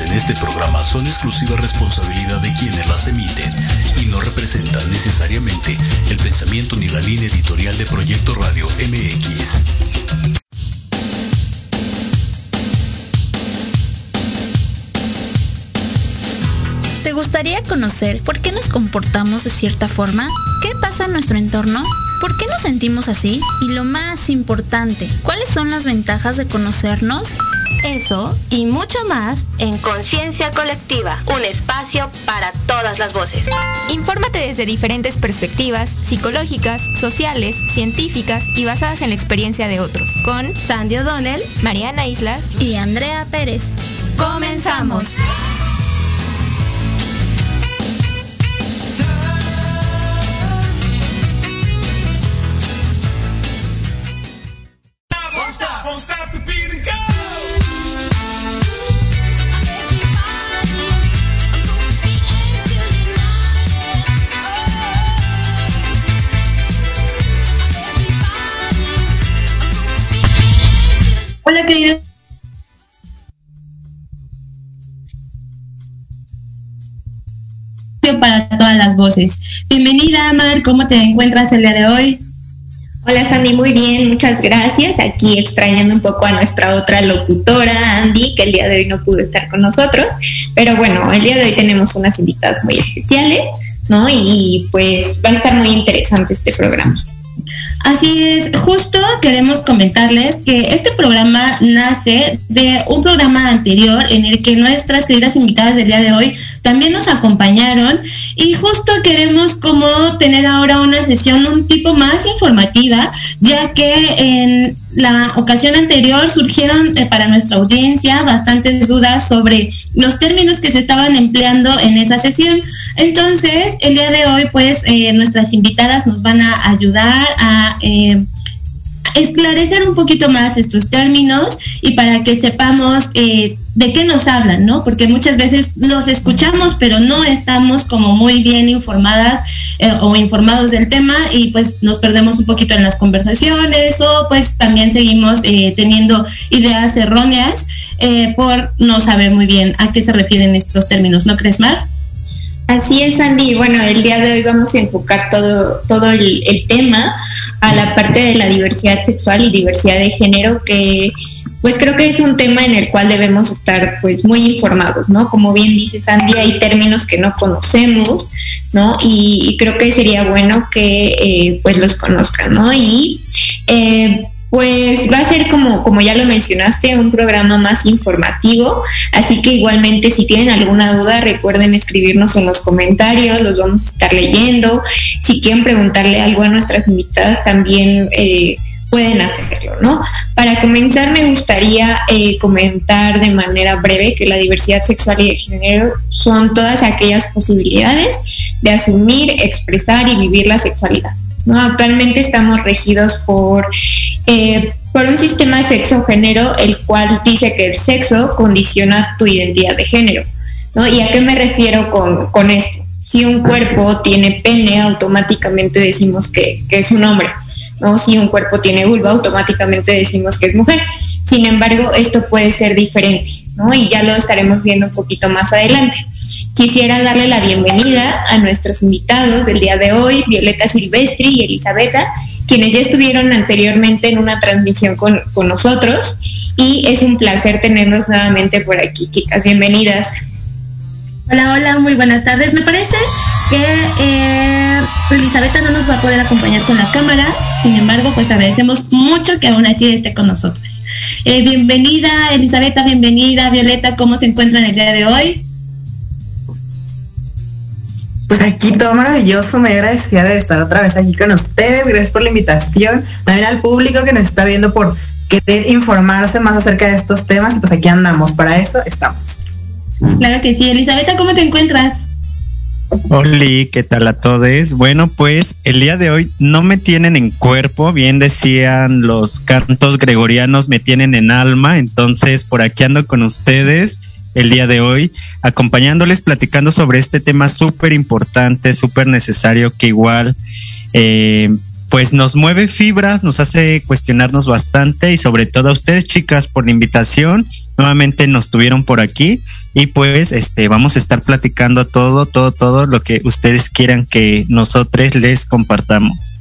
en este programa son exclusiva responsabilidad de quienes las emiten y no representan necesariamente el pensamiento ni la línea editorial de Proyecto Radio MX. ¿Te gustaría conocer por qué nos comportamos de cierta forma? ¿Qué pasa en nuestro entorno? ¿Por qué nos sentimos así? Y lo más importante, ¿cuáles son las ventajas de conocernos? Eso y mucho más en Conciencia Colectiva, un espacio para todas las voces. Infórmate desde diferentes perspectivas psicológicas, sociales, científicas y basadas en la experiencia de otros, con Sandy O'Donnell, Mariana Islas y Andrea Pérez. ¡Comenzamos! Para todas las voces. Bienvenida, Mar. ¿Cómo te encuentras el día de hoy? Hola, Sandy. Muy bien, muchas gracias. Aquí extrañando un poco a nuestra otra locutora, Andy, que el día de hoy no pudo estar con nosotros. Pero bueno, el día de hoy tenemos unas invitadas muy especiales, ¿no? Y pues va a estar muy interesante este programa. Así es, justo queremos comentarles que este programa nace de un programa anterior en el que nuestras queridas invitadas del día de hoy también nos acompañaron y justo queremos como tener ahora una sesión un tipo más informativa, ya que en la ocasión anterior surgieron eh, para nuestra audiencia bastantes dudas sobre los términos que se estaban empleando en esa sesión. Entonces, el día de hoy, pues, eh, nuestras invitadas nos van a ayudar a eh, esclarecer un poquito más estos términos y para que sepamos eh, de qué nos hablan, ¿no? Porque muchas veces los escuchamos, pero no estamos como muy bien informadas eh, o informados del tema y pues nos perdemos un poquito en las conversaciones o pues también seguimos teniendo ideas erróneas por no saber muy bien a qué se refieren estos términos, ¿no crees, Mar? Así es, Andy. Bueno, el día de hoy vamos a enfocar todo, todo el, tema a la parte de la diversidad sexual y diversidad de género, que pues creo que es un tema en el cual debemos estar pues muy informados, ¿no? Como bien dice Sandy, hay términos que no conocemos, ¿no? Y, creo que sería bueno que eh, pues los conozcan, ¿no? Y eh, pues va a ser como, como ya lo mencionaste, un programa más informativo, así que igualmente si tienen alguna duda recuerden escribirnos en los comentarios, los vamos a estar leyendo. Si quieren preguntarle algo a nuestras invitadas también eh, pueden hacerlo, ¿no? Para comenzar me gustaría eh, comentar de manera breve que la diversidad sexual y de género son todas aquellas posibilidades de asumir, expresar y vivir la sexualidad. Actualmente estamos regidos por, eh, por un sistema sexo-género, el cual dice que el sexo condiciona tu identidad de género. ¿no? ¿Y a qué me refiero con, esto? Si un cuerpo tiene pene, automáticamente decimos que, que es un hombre. ¿no? Si un cuerpo tiene vulva, automáticamente decimos que es mujer. Sin embargo, esto puede ser diferente, ¿no? Y ya lo estaremos viendo un poquito más adelante. Quisiera darle la bienvenida a nuestros invitados del día de hoy, Violeta Silvestri y Elisabetta, quienes ya estuvieron anteriormente en una transmisión con, nosotros y es un placer tenerlos nuevamente por aquí, chicas. Bienvenidas. Hola, hola, muy buenas tardes. Me parece que eh, Elisabetta no nos va a poder acompañar con la cámara, sin embargo, pues agradecemos mucho que aún así esté con nosotras. Eh, bienvenida, Elisabetta, bienvenida, Violeta, ¿cómo se encuentran el día de hoy? Pues aquí todo maravilloso, me agradecida de estar otra vez aquí con ustedes. Gracias por la invitación. También al público que nos está viendo por querer informarse más acerca de estos temas. Y pues aquí andamos, para eso estamos. Claro que sí. Elizabeth, ¿cómo te encuentras? Hola, ¿qué tal a todos? Bueno, pues el día de hoy no me tienen en cuerpo, bien decían los cantos gregorianos, me tienen en alma, entonces por aquí ando con ustedes el día de hoy, acompañándoles, platicando sobre este tema súper importante, súper necesario, que igual, eh, pues nos mueve fibras, nos hace cuestionarnos bastante y sobre todo a ustedes, chicas, por la invitación nuevamente nos tuvieron por aquí y pues este vamos a estar platicando todo, todo, todo lo que ustedes quieran que nosotros les compartamos.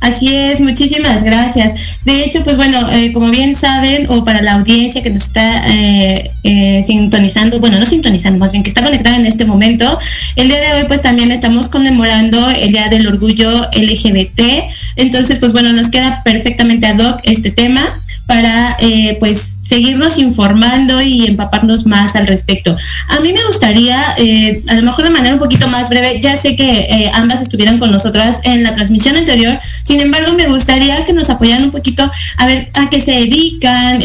Así es, muchísimas gracias. De hecho, pues bueno, eh, como bien saben, o para la audiencia que nos está eh, eh, sintonizando, bueno, no sintonizando, más bien que está conectada en este momento, el día de hoy pues también estamos conmemorando el Día del Orgullo LGBT. Entonces, pues bueno, nos queda perfectamente ad hoc este tema para eh, pues seguirnos informando y empaparnos más al respecto. A mí me gustaría, eh, a lo mejor de manera un poquito más breve, ya sé que eh, ambas estuvieron con nosotras en la transmisión anterior, sin embargo me gustaría que nos apoyaran un poquito a ver a qué se dedican,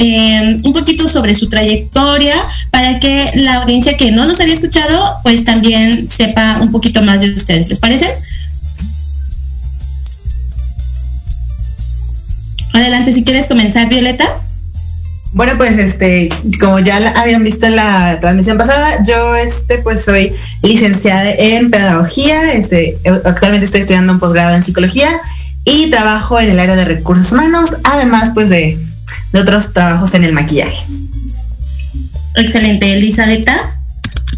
un poquito sobre su trayectoria, para que la audiencia que no nos había escuchado, pues también sepa un poquito más de ustedes. ¿Les parece? Adelante, si quieres comenzar, Violeta. Bueno, pues este, como ya habían visto en la transmisión pasada, yo este pues soy licenciada en pedagogía, este, actualmente estoy estudiando un posgrado en psicología y trabajo en el área de recursos humanos, además pues de, de otros trabajos en el maquillaje. Excelente, Elizabeth.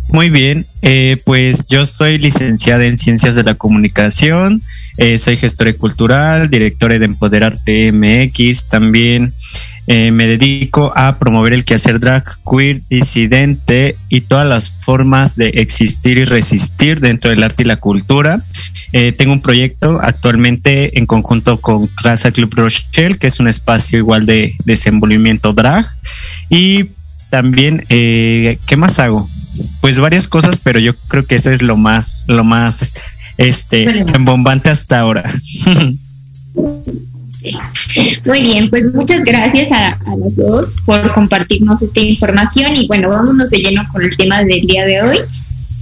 Muy bien, eh, pues yo soy licenciada en Ciencias de la Comunicación, eh, soy gestora cultural, directora de Empoderarte MX, también eh, me dedico a promover el quehacer drag, queer, disidente y todas las formas de existir y resistir dentro del arte y la cultura. tengo un proyecto actualmente en conjunto con Clase Club Rochelle, que es un espacio igual de desenvolvimiento drag. Y también, ¿qué más hago? pues varias cosas, pero yo creo que eso es lo más, lo más este embombante hasta ahora. Muy bien, pues muchas gracias a, a los dos por compartirnos esta información y bueno, vámonos de lleno con el tema del día de hoy.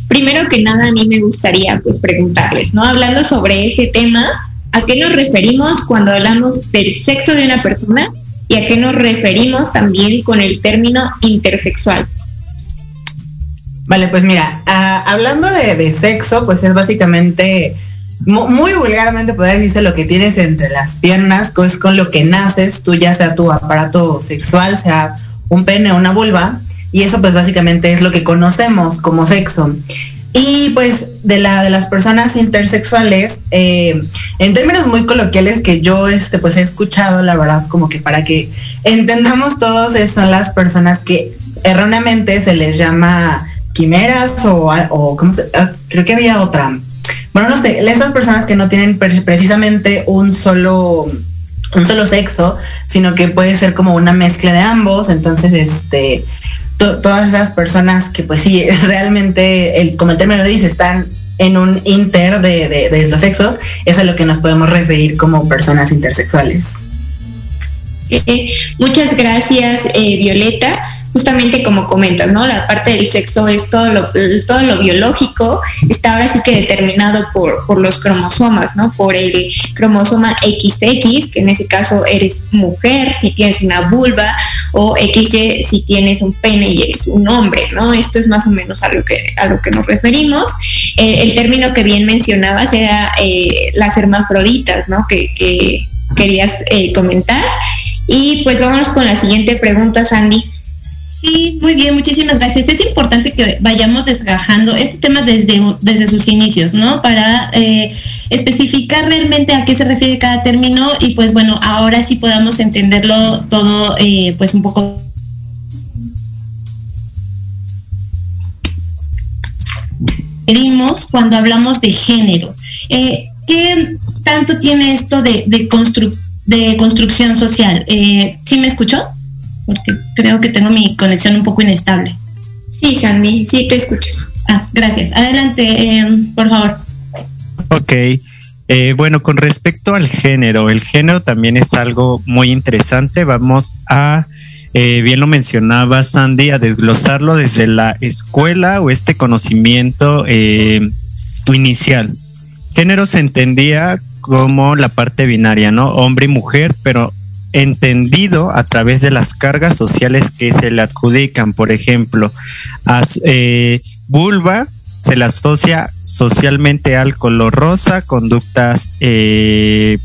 Primero que nada, a mí me gustaría pues preguntarles, ¿no? Hablando sobre este tema, ¿a qué nos referimos cuando hablamos del sexo de una persona y a qué nos referimos también con el término intersexual? Vale, pues mira, ah, hablando de, sexo, pues es básicamente, muy vulgarmente podría decirse lo que tienes entre las piernas, que es con lo que naces, tú ya sea tu aparato sexual, sea un pene o una vulva, y eso pues básicamente es lo que conocemos como sexo. Y pues de la de las personas intersexuales, eh, en términos muy coloquiales que yo este pues he escuchado, la verdad, como que para que entendamos todos, son las personas que erróneamente se les llama quimeras o, o ¿cómo se, ah, creo que había otra. Bueno, no sé, estas personas que no tienen precisamente un solo un solo sexo, sino que puede ser como una mezcla de ambos, entonces este todas esas personas que pues sí, realmente, el, como el término lo dice, están en un inter de, los sexos, es a lo que nos podemos referir como personas intersexuales. Eh, muchas gracias, eh, Violeta justamente como comentas, ¿no? La parte del sexo es todo lo, todo lo biológico, está ahora sí que determinado por, por los cromosomas, ¿no? Por el cromosoma XX, que en ese caso eres mujer, si tienes una vulva, o XY si tienes un pene y eres un hombre, ¿no? Esto es más o menos a lo que, a lo que nos referimos. Eh, el término que bien mencionabas era eh, las hermafroditas, ¿no? Que, que querías eh, comentar. Y pues vámonos con la siguiente pregunta, Sandy. Sí, muy bien, muchísimas gracias. Es importante que vayamos desgajando este tema desde, desde sus inicios, ¿no? Para eh, especificar realmente a qué se refiere cada término y pues bueno, ahora sí podamos entenderlo todo eh, pues un poco cuando hablamos de género. Eh, ¿Qué tanto tiene esto de, de, de construcción social? Eh, ¿Sí me escuchó? Porque creo que tengo mi conexión un poco inestable. Sí, Sandy, sí te escuchas. Ah, gracias. Adelante, eh, por favor. Ok. Eh, bueno, con respecto al género, el género también es algo muy interesante. Vamos a, eh, bien lo mencionaba Sandy, a desglosarlo desde la escuela o este conocimiento inicial. Género se entendía como la parte binaria, ¿no? Hombre y mujer, pero entendido a través de las cargas sociales que se le adjudican. Por ejemplo, a eh, vulva se le asocia socialmente al color rosa, conductas, eh,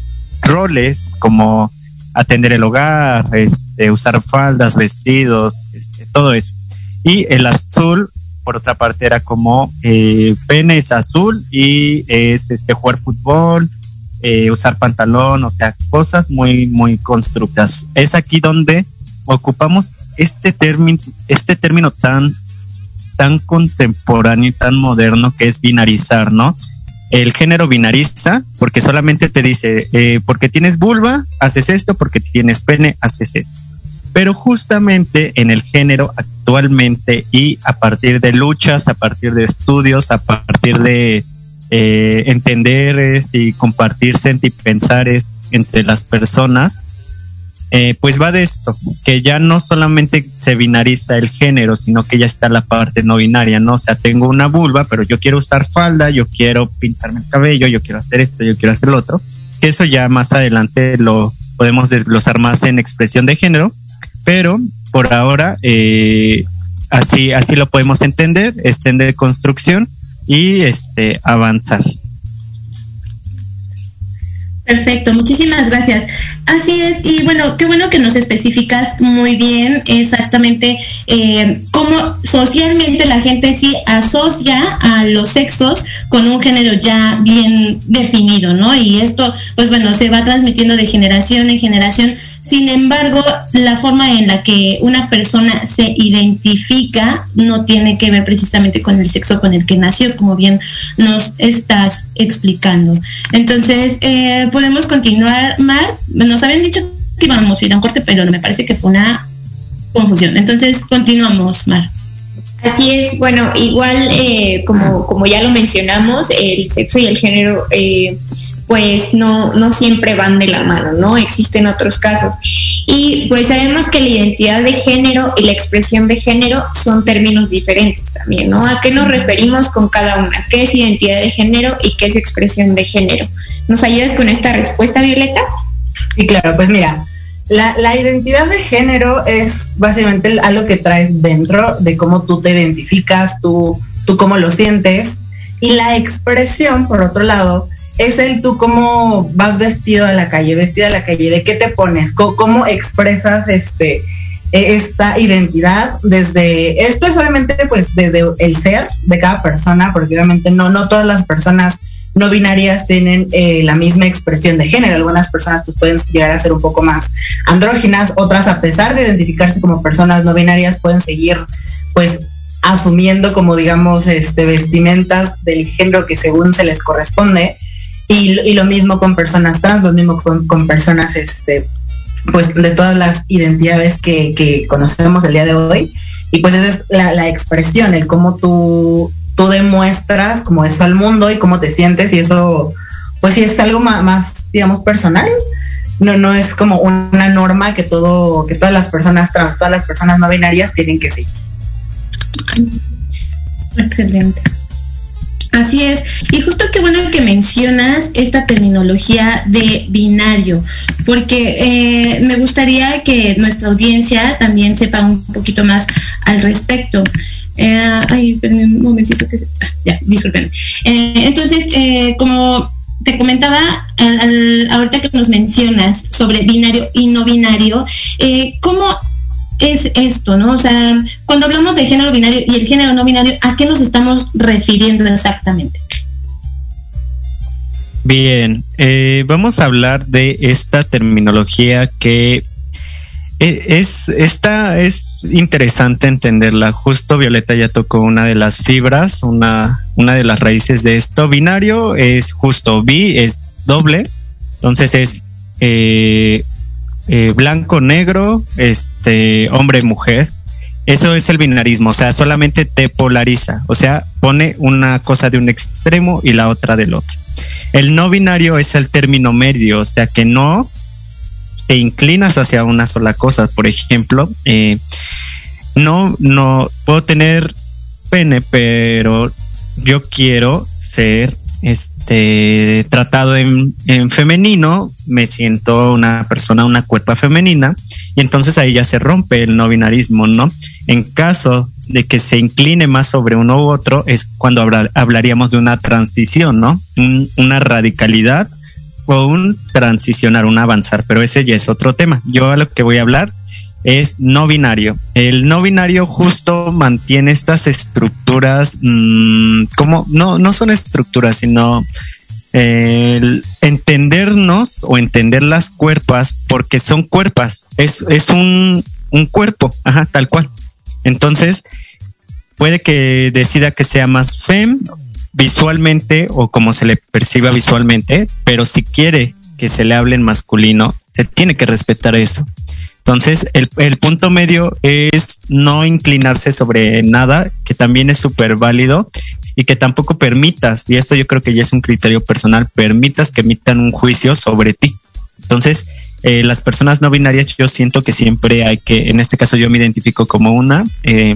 roles como atender el hogar, este, usar faldas, vestidos, este, todo eso. Y el azul, por otra parte, era como eh, pene es azul y es este jugar fútbol, eh, usar pantalón, o sea, cosas muy, muy constructas. Es aquí donde ocupamos este término, este término tan, tan contemporáneo y tan moderno que es binarizar, ¿no? El género binariza porque solamente te dice, eh, porque tienes vulva, haces esto, porque tienes pene, haces esto. Pero justamente en el género actualmente y a partir de luchas, a partir de estudios, a partir de eh, entender y compartir sentipensares entre las personas, eh, pues va de esto, que ya no solamente se binariza el género, sino que ya está la parte no binaria, ¿no? O sea, tengo una vulva, pero yo quiero usar falda, yo quiero pintarme el cabello, yo quiero hacer esto, yo quiero hacer lo otro. Eso ya más adelante lo podemos desglosar más en expresión de género, pero por ahora eh, así, así lo podemos entender, extender construcción y este avanzar. Perfecto, muchísimas gracias. Así es, y bueno, qué bueno que nos especificas muy bien exactamente eh, cómo socialmente la gente sí asocia a los sexos con un género ya bien definido, ¿no? Y esto, pues bueno, se va transmitiendo de generación en generación. Sin embargo, la forma en la que una persona se identifica no tiene que ver precisamente con el sexo con el que nació, como bien nos estás explicando. Entonces, eh, podemos continuar, Mar. Nos habían dicho que íbamos a ir a un corte, pero me parece que fue una confusión. Entonces, continuamos, Mar. Así es, bueno, igual eh, como, como ya lo mencionamos, el sexo y el género eh, pues no, no siempre van de la mano, ¿no? Existen otros casos. Y pues sabemos que la identidad de género y la expresión de género son términos diferentes también, ¿no? ¿A qué nos referimos con cada una? ¿Qué es identidad de género y qué es expresión de género? ¿Nos ayudas con esta respuesta, Violeta? Sí, claro, pues mira, la, identidad de género es básicamente algo que traes dentro de cómo tú te identificas, tú, tú cómo lo sientes. Y la expresión, por otro lado, es el tú cómo vas vestido a la calle, vestida a la calle, de qué te pones, cómo, expresas este e, esta identidad desde esto es obviamente pues desde el ser de cada persona porque obviamente no no todas las personas no binarias tienen eh, la misma expresión de género. Algunas personas pues, pueden llegar a ser un poco más andróginas, otras a pesar de identificarse como personas no binarias pueden seguir pues asumiendo como digamos este vestimentas del género que según se les corresponde y, lo mismo con personas trans, lo mismo con, personas este pues de todas las identidades que, conocemos el día de hoy y pues esa es la, expresión, el cómo tú tú demuestras como eso al mundo y cómo te sientes y eso, pues sí es algo más, digamos, personal. No, no es como una norma que todo, que todas las personas todas las personas no binarias tienen que seguir. Excelente. Así es. Y justo qué bueno que mencionas esta terminología de binario, porque eh, me gustaría que nuestra audiencia también sepa un poquito más al respecto. Eh, ay, esperen un momentito que... Ah, ya, disculpen. Eh, entonces, como te comentaba ahorita que nos mencionas sobre binario y no binario, ¿cómo es esto, no? O sea, cuando hablamos de género binario y el género no binario, ¿a qué nos estamos refiriendo exactamente? Bien, vamos a hablar de esta terminología que eh, es, esta es interesante entenderla. Justo Violeta ya tocó una de las fibras, una, una de las raíces de esto. Binario es justo bi, es doble. Entonces es eh, eh, blanco, negro, este, hombre, mujer. Eso es el binarismo, o sea, solamente te polariza, o sea, pone una cosa de un extremo y la otra del otro. El no binario es el término medio, o sea, que no te inclinas hacia una sola cosa. Por ejemplo, eh, no, no puedo tener pene, pero yo quiero ser este tratado en, en, femenino, me siento una persona, una cuerpa femenina, y entonces ahí ya se rompe el no binarismo, ¿no? En caso de que se incline más sobre uno u otro, es cuando hablaríamos de una transición, ¿no? una radicalidad o un transicionar, un avanzar, pero ese ya es otro tema. Yo a lo que voy a hablar es no binario. El no binario justo mantiene estas estructuras, mmm, como no, no son estructuras, sino el entendernos o entender las cuerpas porque son cuerpas, es, es un, un cuerpo, ajá, tal cual. Entonces, puede que decida que sea más fem visualmente o como se le perciba visualmente, pero si quiere que se le hable en masculino, se tiene que respetar eso. Entonces, el, el punto medio es no inclinarse sobre nada, que también es súper válido, y que tampoco permitas, y esto yo creo que ya es un criterio personal, permitas que emitan un juicio sobre ti. Entonces, eh, las personas no binarias, yo siento que siempre hay que, en este caso yo me identifico como una, eh,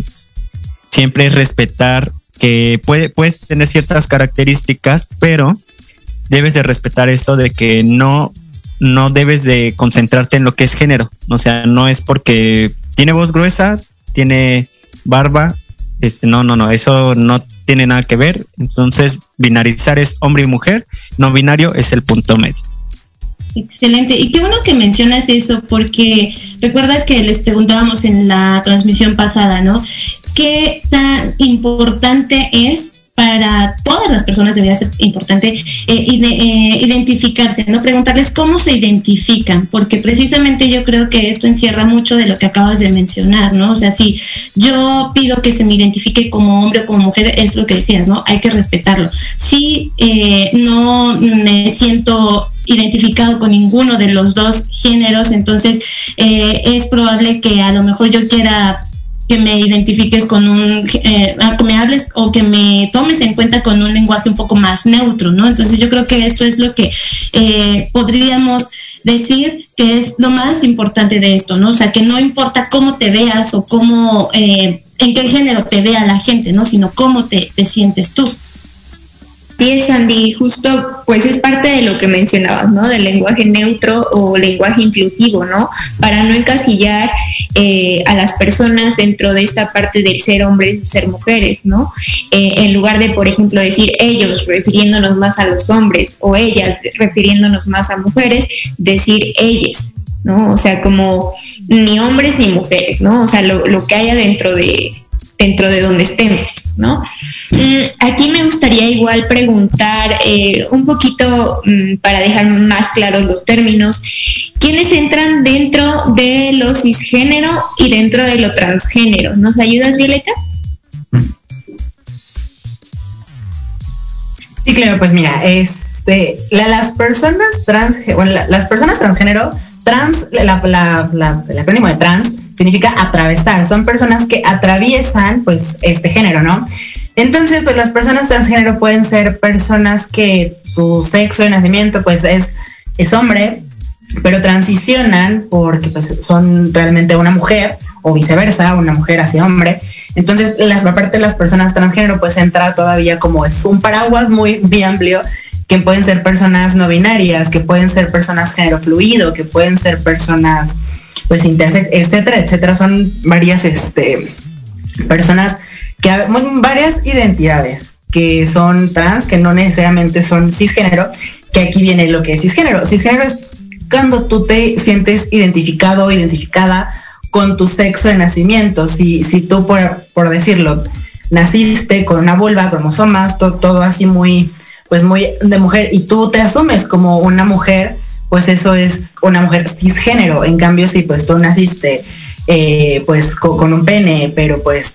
siempre es respetar que puede, puedes tener ciertas características, pero debes de respetar eso de que no, no debes de concentrarte en lo que es género. O sea, no es porque tiene voz gruesa, tiene barba, este, no, no, no, eso no tiene nada que ver. Entonces, binarizar es hombre y mujer, no binario es el punto medio. Excelente. Y qué bueno que mencionas eso, porque recuerdas que les preguntábamos en la transmisión pasada, ¿no? ¿Qué tan importante es para todas las personas debería ser importante eh, eh, identificarse, ¿no? Preguntarles cómo se identifican, porque precisamente yo creo que esto encierra mucho de lo que acabas de mencionar, ¿no? O sea, si yo pido que se me identifique como hombre o como mujer, es lo que decías, ¿no? Hay que respetarlo. Si eh, no me siento identificado con ninguno de los dos géneros, entonces es probable que a lo mejor yo quiera que me identifiques con un, eh, que me hables o que me tomes en cuenta con un lenguaje un poco más neutro, ¿no? Entonces yo creo que esto es lo que eh, podríamos decir que es lo más importante de esto, ¿no? O sea, que no importa cómo te veas o cómo, eh, en qué género te vea la gente, ¿no? Sino cómo te, te sientes tú. Sí, Sandy, justo pues es parte de lo que mencionabas, ¿no? Del lenguaje neutro o lenguaje inclusivo, ¿no? Para no encasillar eh, a las personas dentro de esta parte del ser hombres o ser mujeres, ¿no? Eh, en lugar de, por ejemplo, decir ellos refiriéndonos más a los hombres o ellas refiriéndonos más a mujeres, decir ellas, ¿no? O sea, como ni hombres ni mujeres, ¿no? O sea, lo, lo que haya dentro de, dentro de donde estemos, ¿no? Mm, aquí me gustaría igual preguntar eh, un poquito mm, para dejar más claros los términos, ¿quiénes entran dentro de lo cisgénero y dentro de lo transgénero? ¿Nos ayudas, Violeta? Sí, claro, pues mira, este, las personas trans, bueno, las personas transgénero, trans, la, la, el acrónimo de trans significa atravesar, son personas que atraviesan pues este género, ¿no? Entonces, pues las personas transgénero pueden ser personas que su sexo de nacimiento pues es, es hombre, pero transicionan porque pues, son realmente una mujer o viceversa, una mujer hacia hombre. Entonces, las, aparte de las personas transgénero pues entra todavía como es un paraguas muy, muy amplio que pueden ser personas no binarias, que pueden ser personas género fluido, que pueden ser personas pues intersex, etcétera, etcétera. Son varias este, personas que varias identidades que son trans, que no necesariamente son cisgénero, que aquí viene lo que es cisgénero. Cisgénero es cuando tú te sientes identificado identificada con tu sexo de nacimiento. Si, si tú, por, por decirlo, naciste con una vulva, cromosomas, todo, todo así muy, pues muy de mujer, y tú te asumes como una mujer, pues eso es una mujer cisgénero. En cambio, si pues tú naciste eh, pues con, un pene, pero pues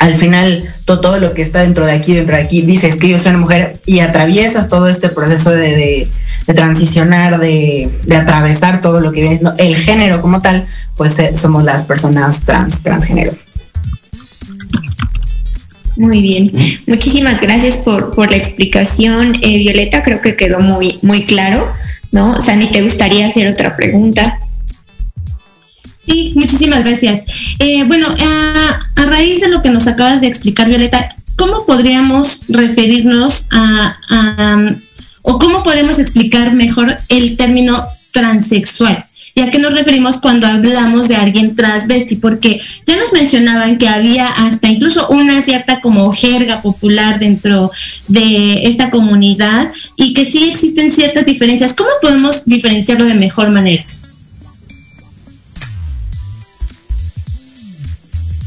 al final todo, lo que está dentro de aquí, dentro de aquí, dices que yo soy una mujer y atraviesas todo este proceso de, transicionar, de, atravesar todo lo que viene siendo el género como tal, pues eh, somos las personas trans, transgénero. Muy bien, muchísimas gracias por, la explicación, eh, Violeta, creo que quedó muy, muy claro, ¿no? Sani, ¿te gustaría hacer otra pregunta? Sí, muchísimas gracias. Eh, bueno, a, raíz de lo que nos acabas de explicar, Violeta, ¿cómo podríamos referirnos a, a o cómo podemos explicar mejor el término transexual? ¿Y a qué nos referimos cuando hablamos de alguien transvesti? Porque ya nos mencionaban que había hasta incluso una cierta como jerga popular dentro de esta comunidad y que sí existen ciertas diferencias. ¿Cómo podemos diferenciarlo de mejor manera?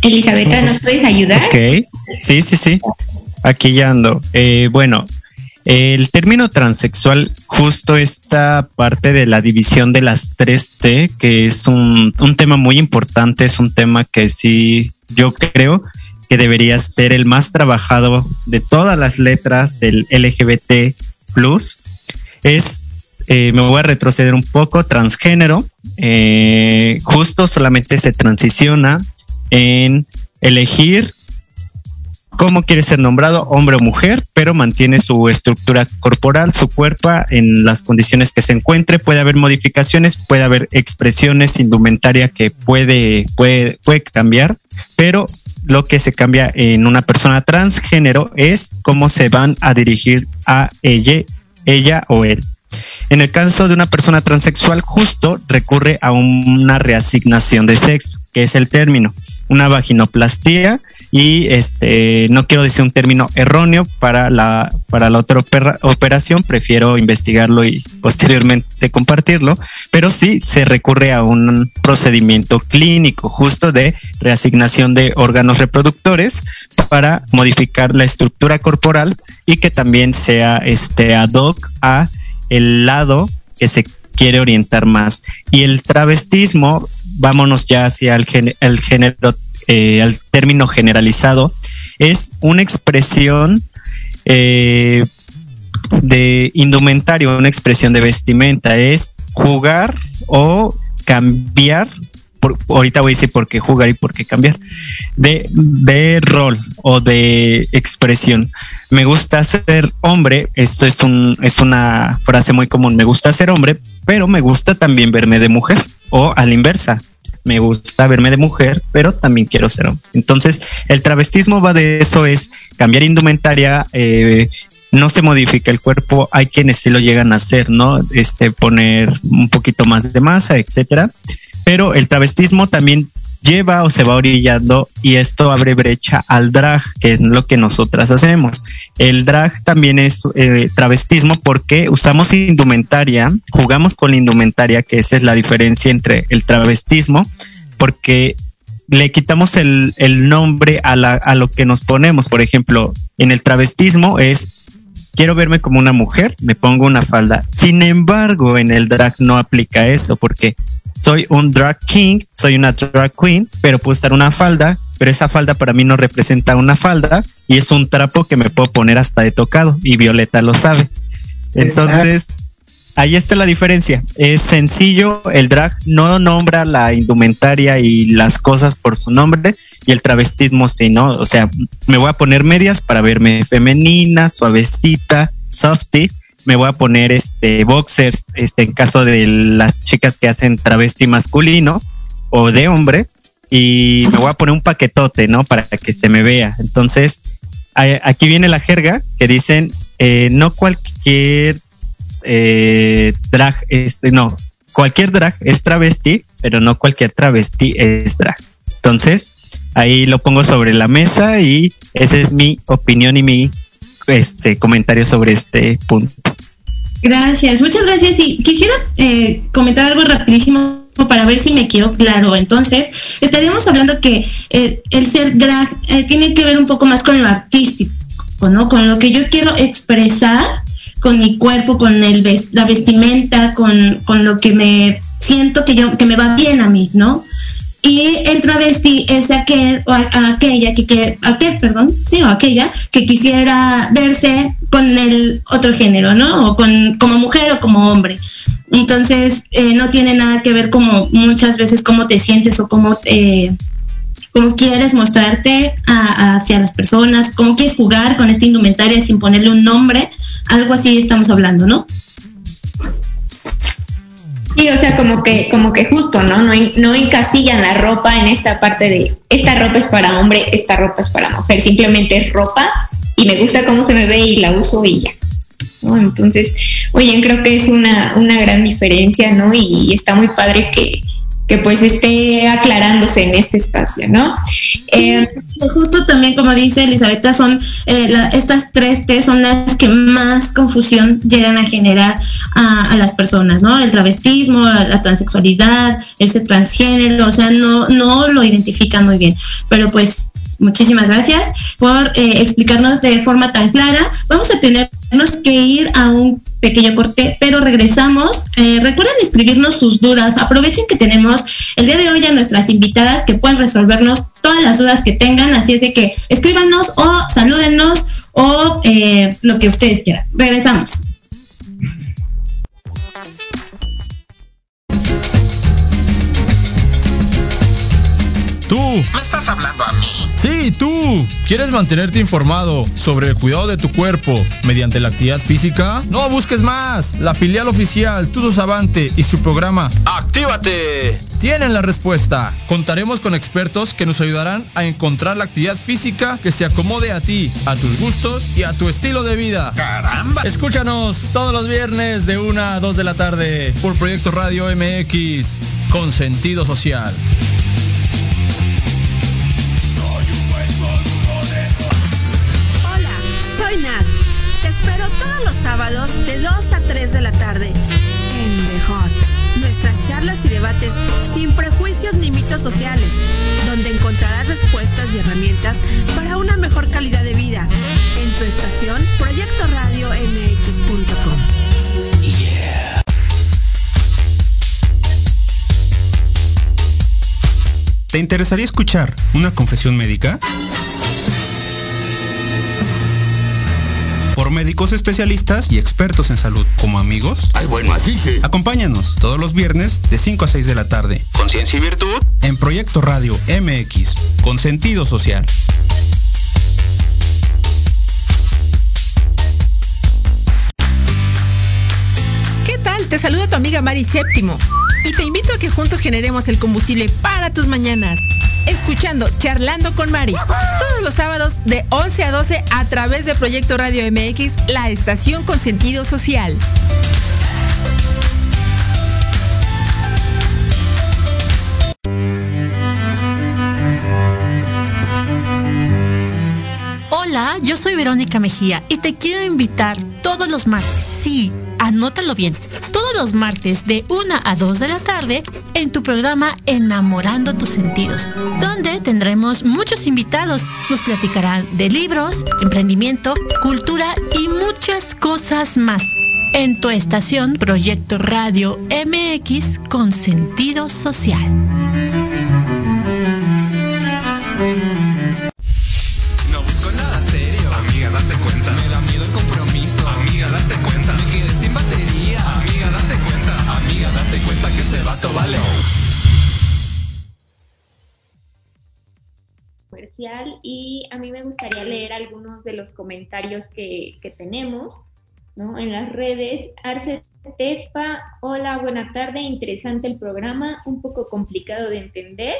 Elizabeth, ¿nos puedes ayudar? Ok, sí, sí, sí. Aquí ya ando. Eh, bueno, el término transexual, justo esta parte de la división de las 3T, que es un, tema muy importante, es un tema que sí yo creo que debería ser el más trabajado de todas las letras del LGBT plus. Es, eh, me voy a retroceder un poco, transgénero, eh, justo solamente se transiciona en elegir cómo quiere ser nombrado, hombre o mujer, pero mantiene su estructura corporal, su cuerpo en las condiciones que se encuentre. Puede haber modificaciones, puede haber expresiones, indumentaria que puede, puede, puede cambiar, pero lo que se cambia en una persona transgénero es cómo se van a dirigir a ella, ella o él. En el caso de una persona transexual, justo recurre a una reasignación de sexo, que es el término, una vaginoplastía y este no quiero decir un término erróneo para la para la otra operación prefiero investigarlo y posteriormente compartirlo pero sí se recurre a un procedimiento clínico justo de reasignación de órganos reproductores para modificar la estructura corporal y que también sea este ad hoc a el lado que se quiere orientar más. Y el travestismo vámonos ya hacia el, el género eh, al término generalizado, es una expresión eh, de indumentario, una expresión de vestimenta, es jugar o cambiar. ahorita voy a decir por qué jugar y por qué cambiar. De, de rol o de expresión. Me gusta ser hombre. Esto es, un, es una frase muy común. Me gusta ser hombre, pero me gusta también verme de mujer o a la inversa me gusta verme de mujer, pero también quiero ser hombre. Entonces, el travestismo va de eso, es cambiar indumentaria, eh, no se modifica el cuerpo, hay quienes sí lo llegan a hacer, ¿no? Este, poner un poquito más de masa, etcétera. Pero el travestismo también lleva o se va orillando y esto abre brecha al drag, que es lo que nosotras hacemos. El drag también es eh, travestismo porque usamos indumentaria, jugamos con la indumentaria, que esa es la diferencia entre el travestismo, porque le quitamos el, el nombre a, la, a lo que nos ponemos. Por ejemplo, en el travestismo es quiero verme como una mujer, me pongo una falda. Sin embargo, en el drag no aplica eso porque soy un drag king, soy una drag queen, pero puedo usar una falda, pero esa falda para mí no representa una falda y es un trapo que me puedo poner hasta de tocado y Violeta lo sabe. Entonces, ahí está la diferencia. Es sencillo, el drag no nombra la indumentaria y las cosas por su nombre y el travestismo sí, ¿no? O sea, me voy a poner medias para verme femenina, suavecita, softy me voy a poner este boxers, este en caso de las chicas que hacen travesti masculino o de hombre y me voy a poner un paquetote, ¿no? Para que se me vea. Entonces, aquí viene la jerga que dicen eh, no cualquier eh, drag, este, no, cualquier drag es travesti, pero no cualquier travesti es drag. Entonces, ahí lo pongo sobre la mesa y esa es mi opinión y mi este comentario sobre este punto. Gracias, muchas gracias. Y quisiera eh, comentar algo rapidísimo para ver si me quedó claro. Entonces, estaríamos hablando que eh, el ser drag eh, tiene que ver un poco más con lo artístico, ¿no? Con lo que yo quiero expresar con mi cuerpo, con el la vestimenta, con, con lo que me siento que yo que me va bien a mí, ¿no? Y el travesti es aquel o aquella que, que aquel, perdón, sí, o aquella que quisiera verse con el otro género, ¿no? O con como mujer o como hombre. Entonces, eh, no tiene nada que ver como muchas veces cómo te sientes o cómo, eh, cómo quieres mostrarte hacia las personas, cómo quieres jugar con esta indumentaria sin ponerle un nombre. Algo así estamos hablando, ¿no? Sí, o sea, como que, como que justo, ¿no? No, encasillan la ropa en esta parte de esta ropa es para hombre, esta ropa es para mujer, simplemente es ropa y me gusta cómo se me ve y la uso y ya. Entonces, oye, creo que es una, una gran diferencia, ¿no? Y está muy padre que, que pues esté aclarándose en este espacio, ¿no? Eh, justo también, como dice Elizabeth, son eh, estas tres T son las que más confusión llegan a generar a, las personas, ¿no? El travestismo, la, transexualidad, ese transgénero, o sea, no, no lo identifican muy bien. Pero pues muchísimas gracias por eh, explicarnos de forma tan clara. Vamos a tenernos que ir a un pequeño corte, pero regresamos. Eh, recuerden escribirnos sus dudas. Aprovechen que tenemos el día de hoy a nuestras invitadas que pueden resolvernos todas las dudas que tengan. Así es de que escríbanos o salúdenos o eh, lo que ustedes quieran. Regresamos. Tú. ¿Me estás hablando a mí? Sí, tú. ¿Quieres mantenerte informado sobre el cuidado de tu cuerpo mediante la actividad física? No busques más. La filial oficial Tuzo Savante y su programa Actívate tienen la respuesta. Contaremos con expertos que nos ayudarán a encontrar la actividad física que se acomode a ti, a tus gustos y a tu estilo de vida. ¡Caramba! Escúchanos todos los viernes de 1 a 2 de la tarde por Proyecto Radio MX con sentido social. Soy Nad. Te espero todos los sábados de 2 a 3 de la tarde en The Hot. Nuestras charlas y debates sin prejuicios ni mitos sociales, donde encontrarás respuestas y herramientas para una mejor calidad de vida en tu estación Proyecto Radio MX.com. ¿Te interesaría escuchar una confesión médica? Por médicos especialistas y expertos en salud. Como amigos, ay bueno, así sí. Acompáñanos todos los viernes de 5 a 6 de la tarde. Conciencia y virtud. En Proyecto Radio MX, con sentido social. ¿Qué tal? Te saluda tu amiga Mari Séptimo y te invito a que juntos generemos el combustible para tus mañanas escuchando Charlando con Mari. Todos los sábados de 11 a 12 a través de Proyecto Radio MX, la estación con sentido social. Hola, yo soy Verónica Mejía y te quiero invitar todos los martes, sí, anótalo bien, los martes de 1 a 2 de la tarde en tu programa Enamorando tus sentidos, donde tendremos muchos invitados. Nos platicarán de libros, emprendimiento, cultura y muchas cosas más. En tu estación Proyecto Radio MX con sentido social. Y a mí me gustaría leer algunos de los comentarios que, tenemos ¿no? en las redes. Arce Tespa, hola, buena tarde, interesante el programa, un poco complicado de entender.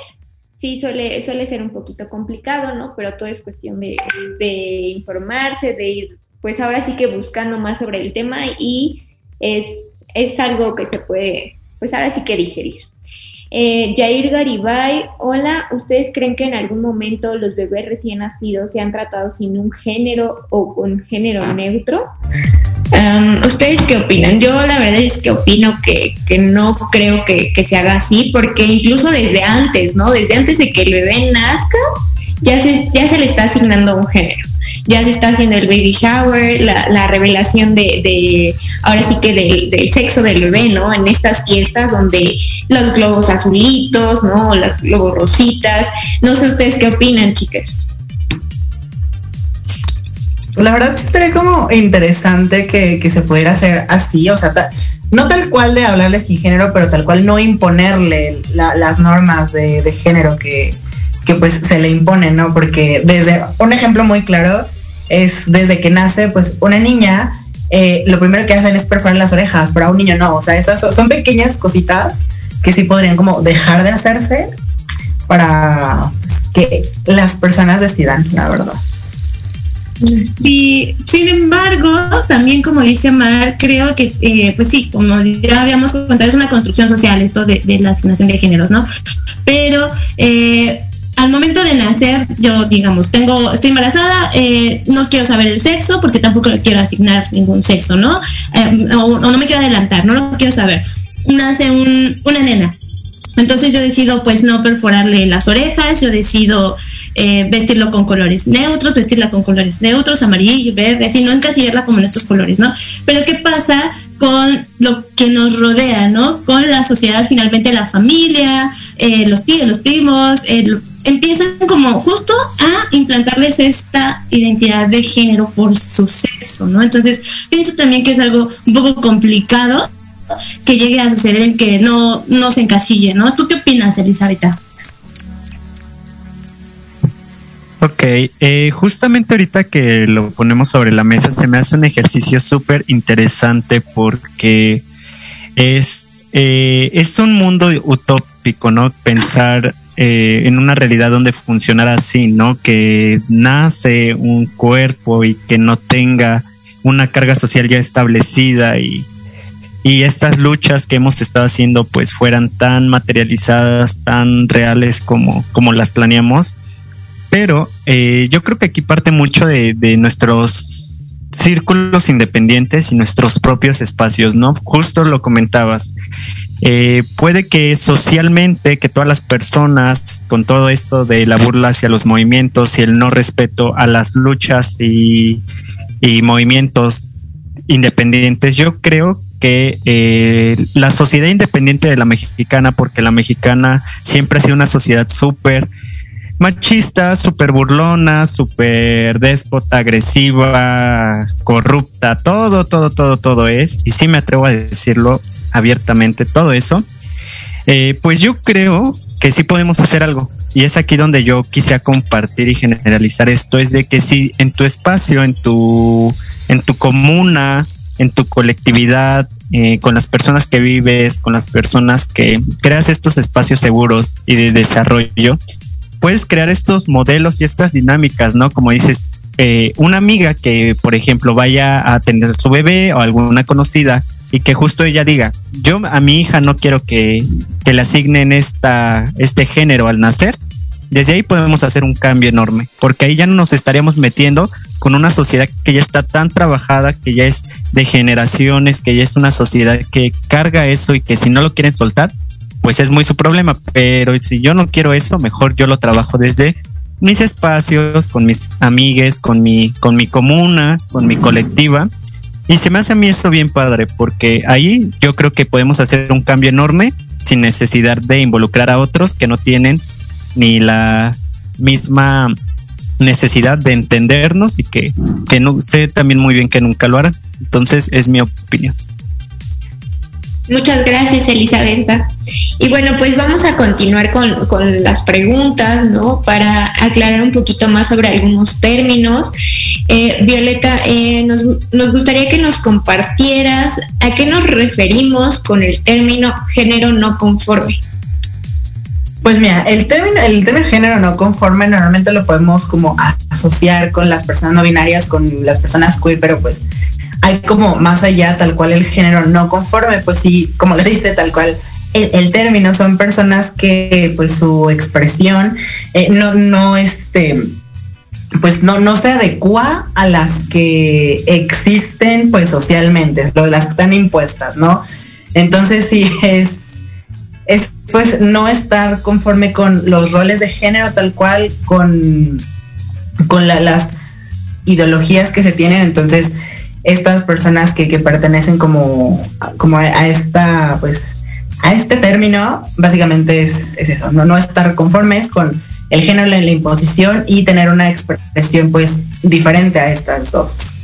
Sí, suele, suele ser un poquito complicado, ¿no? Pero todo es cuestión de, de informarse, de ir, pues ahora sí que buscando más sobre el tema y es, es algo que se puede, pues ahora sí que digerir. Eh, Jair Garibay, hola, ¿ustedes creen que en algún momento los bebés recién nacidos se han tratado sin un género o con género neutro? ¿Ustedes qué opinan? Yo la verdad es que opino que, no creo que, que, se haga así, porque incluso desde antes, ¿no? Desde antes de que el bebé nazca, ya se, ya se le está asignando un género. Ya se está haciendo el baby shower, la, revelación de, ahora sí que del, sexo del bebé, ¿no? En estas fiestas donde los globos azulitos, ¿no? Las globos rositas. No sé ustedes qué opinan, chicas. La verdad sí estaría como interesante que, se pudiera hacer así, o sea, no tal cual de hablarle sin género, pero tal cual no imponerle las normas de, de género que, que pues se le impone, ¿no? Porque desde un ejemplo muy claro es desde que nace pues una niña, eh, lo primero que hacen es perforar las orejas, pero a un niño no, o sea, esas son pequeñas cositas que sí podrían como dejar de hacerse para pues, que las personas decidan, la verdad. Sí, sin embargo, también como dice Mar, creo que, eh, pues sí, como ya habíamos contado, es una construcción social esto de, la asignación de géneros, ¿no? Pero eh, al momento de nacer, yo, digamos, tengo, estoy embarazada, eh, no quiero saber el sexo porque tampoco le quiero asignar ningún sexo, ¿no? o, no me quiero adelantar, no lo quiero saber. Nace una nena, entonces yo decido pues no perforarle las orejas, yo decido eh, vestirlo con colores neutros, vestirla con colores neutros, amarillo, verde, así, no encasillarla como en estos colores, ¿no? Pero ¿qué pasa con lo que nos rodea, ¿no? Con la sociedad, finalmente la familia, eh, los tíos, los primos, empiezan como justo a implantarles esta identidad de género por su sexo, ¿no? Entonces pienso también que es algo un poco complicado que llegue a suceder en que no, no se encasille, ¿no? ¿Tú qué opinas, Elizabeth? Ok, eh, justamente ahorita que lo ponemos sobre la mesa se me hace un ejercicio súper interesante porque es, eh, es un mundo utópico, ¿no? Pensar eh, en una realidad donde funcionara así, ¿no? Que nace un cuerpo y que no tenga una carga social ya establecida y y estas luchas que hemos estado haciendo pues fueran tan materializadas, tan reales como, como las planeamos. Pero eh, yo creo que aquí parte mucho de, nuestros círculos independientes y nuestros propios espacios, ¿no? Justo lo comentabas. Eh, puede que socialmente, que todas las personas, con todo esto de la burla hacia los movimientos y el no respeto a las luchas y, movimientos independientes, yo creo que eh, la sociedad independiente de la mexicana, porque la mexicana siempre ha sido una sociedad súper machista, súper burlona, súper déspota, agresiva, corrupta, todo, todo, todo, todo es, y sí me atrevo a decirlo abiertamente, todo eso, eh, pues yo creo que sí podemos hacer algo. Y es aquí donde yo quise compartir y generalizar esto, es de que si en tu espacio, en tu, en tu comuna, en tu colectividad, eh, con las personas que vives, con las personas que creas estos espacios seguros y de desarrollo, puedes crear estos modelos y estas dinámicas, ¿no? Como dices, eh, una amiga que, por ejemplo, vaya a tener su bebé o alguna conocida y que justo ella diga, yo a mi hija no quiero que, que le asignen esta, este género al nacer, desde ahí podemos hacer un cambio enorme, porque ahí ya no nos estaríamos metiendo con una sociedad que ya está tan trabajada, que ya es de generaciones, que ya es una sociedad que carga eso y que si no lo quieren soltar, pues es muy su problema. Pero si yo no quiero eso, mejor yo lo trabajo desde mis espacios, con mis amigues, con mi, con mi comuna, con mi colectiva. Y se me hace a mí eso bien padre, porque ahí yo creo que podemos hacer un cambio enorme sin necesidad de involucrar a otros que no tienen ni la misma necesidad de entendernos y que, que no sé también muy bien que nunca lo harán. Entonces es mi opinión. Muchas gracias, Elizabeth. Y bueno, pues vamos a continuar con, las preguntas, ¿no? Para aclarar un poquito más sobre algunos términos. Eh, Violeta, eh, nos, nos gustaría que nos compartieras a qué nos referimos con el término género no conforme. Pues mira, el término, el término género no conforme normalmente lo podemos como asociar con las personas no binarias, con las personas queer, pero pues hay como más allá tal cual el género no conforme, pues sí, como le dice tal cual el, término, son personas que pues su expresión eh, no, no este pues no, no se adecua a las que existen pues socialmente, las que están impuestas, ¿no? Entonces sí es, es pues no estar conforme con los roles de género tal cual, con, con las ideologías que se tienen, entonces estas personas que, pertenecen como, como a, esta, pues, a este término, básicamente es, eso, ¿no? no estar conformes con el género en la imposición y tener una expresión pues diferente a estas dos.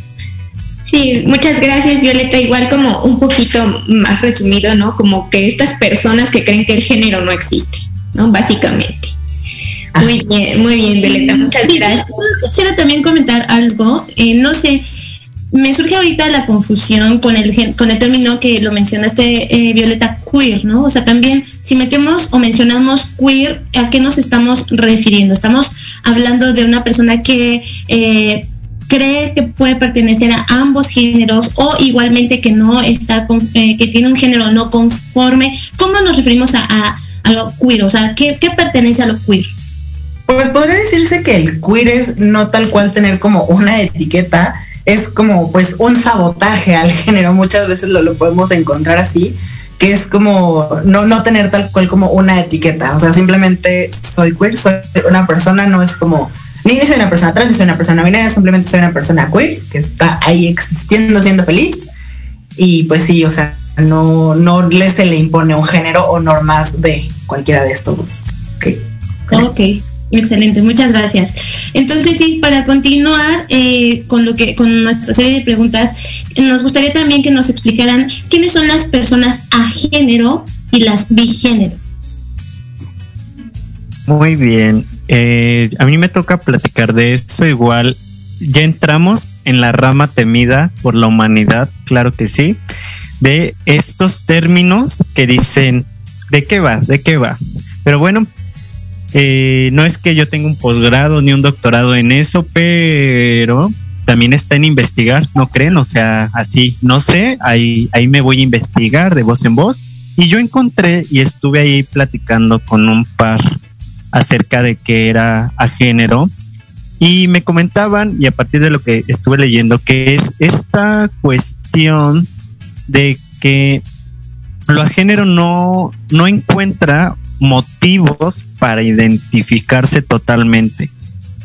Sí, muchas gracias Violeta. Igual como un poquito más resumido, ¿no? Como que estas personas que creen que el género no existe, ¿no? Básicamente. Muy ah. bien, muy bien Violeta, muchas gracias. Quisiera también comentar algo, eh, no sé, me surge ahorita la confusión con el con el término que lo mencionaste eh, Violeta queer, ¿no? O sea, también si metemos o mencionamos queer, ¿a qué nos estamos refiriendo? Estamos hablando de una persona que eh, cree que puede pertenecer a ambos géneros o igualmente que no está, eh, que tiene un género no conforme. ¿Cómo nos referimos a, lo queer? O sea, ¿qué, ¿qué pertenece a lo queer? Pues podría decirse que el queer es no tal cual tener como una etiqueta, es como pues un sabotaje al género, muchas veces lo, lo podemos encontrar así, que es como no, no tener tal cual como una etiqueta, o sea, simplemente soy queer, soy una persona, no es como, ni soy una persona trans, ni soy una persona binaria, simplemente soy una persona queer, que está ahí existiendo, siendo feliz, y pues sí, o sea, no, no le se le impone un género o normas de cualquiera de estos dos. Ok. okay. Excelente, muchas gracias. Entonces, sí, para continuar eh, con lo que con nuestra serie de preguntas, nos gustaría también que nos explicaran quiénes son las personas a género y las bigénero. Muy bien. Eh, a mí me toca platicar de eso igual. Ya entramos en la rama temida por la humanidad, claro que sí, de estos términos que dicen, ¿de qué va? ¿De qué va? Pero bueno, eh, no es que yo tenga un posgrado ni un doctorado en eso, pero también está en investigar, ¿no creen? O sea, así, no sé, ahí, ahí me voy a investigar de voz en voz. Y yo encontré y estuve ahí platicando con un par acerca de qué era a género. Y me comentaban, y a partir de lo que estuve leyendo, que es esta cuestión de que lo a género no, no encuentra motivos para identificarse totalmente.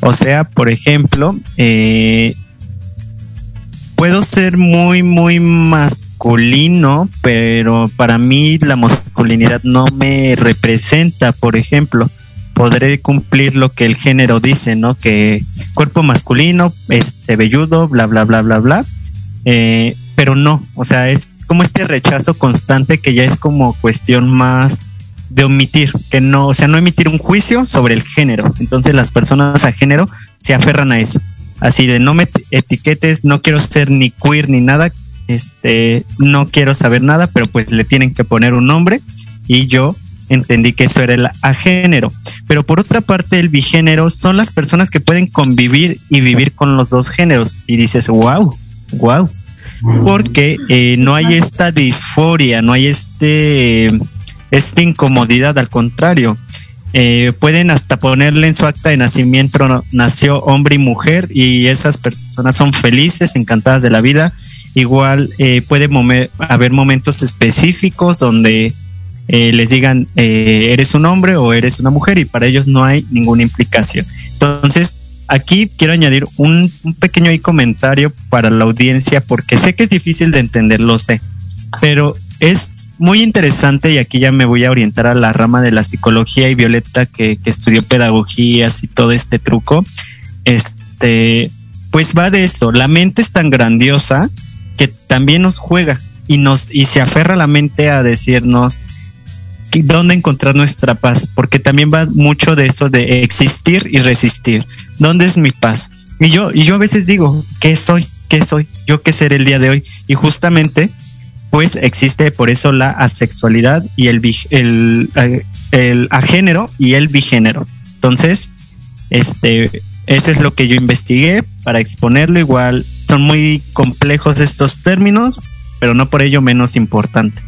O sea, por ejemplo, eh, puedo ser muy, muy masculino, pero para mí la masculinidad no me representa, por ejemplo. Podré cumplir lo que el género dice, ¿no? Que cuerpo masculino, este velludo, bla, bla, bla, bla, bla. Eh, pero no, o sea, es como este rechazo constante que ya es como cuestión más de omitir, que no, o sea, no emitir un juicio sobre el género. Entonces las personas a género se aferran a eso. Así de no me etiquetes, no quiero ser ni queer ni nada, este, no quiero saber nada, pero pues le tienen que poner un nombre y yo entendí que eso era el a género. Pero por otra parte, el bigénero son las personas que pueden convivir y vivir con los dos géneros. Y dices, wow, wow. Porque eh, no hay esta disforia, no hay este esta incomodidad, al contrario. Eh, pueden hasta ponerle en su acta de nacimiento nació hombre y mujer y esas personas son felices, encantadas de la vida. Igual eh, puede haber momentos específicos donde eh, les digan eres un hombre o eres una mujer y para ellos no hay ninguna implicación. Entonces, aquí quiero añadir un, un pequeño comentario para la audiencia porque sé que es difícil de entender, lo sé, pero es muy interesante y aquí ya me voy a orientar a la rama de la psicología y Violeta que, estudió pedagogías y todo este truco. Este, pues va de eso. La mente es tan grandiosa que también nos juega y nos y se aferra la mente a decirnos dónde encontrar nuestra paz, porque también va mucho de eso de existir y resistir. ¿Dónde es mi paz? Y yo y yo a veces digo, ¿qué soy? ¿Qué soy? ¿Yo qué seré el día de hoy? Y justamente pues existe por eso la asexualidad y el, el, eh, el agénero y el bigénero. Entonces, este, eso es lo que yo investigué para exponerlo. Igual son muy complejos estos términos, pero no por ello menos importante.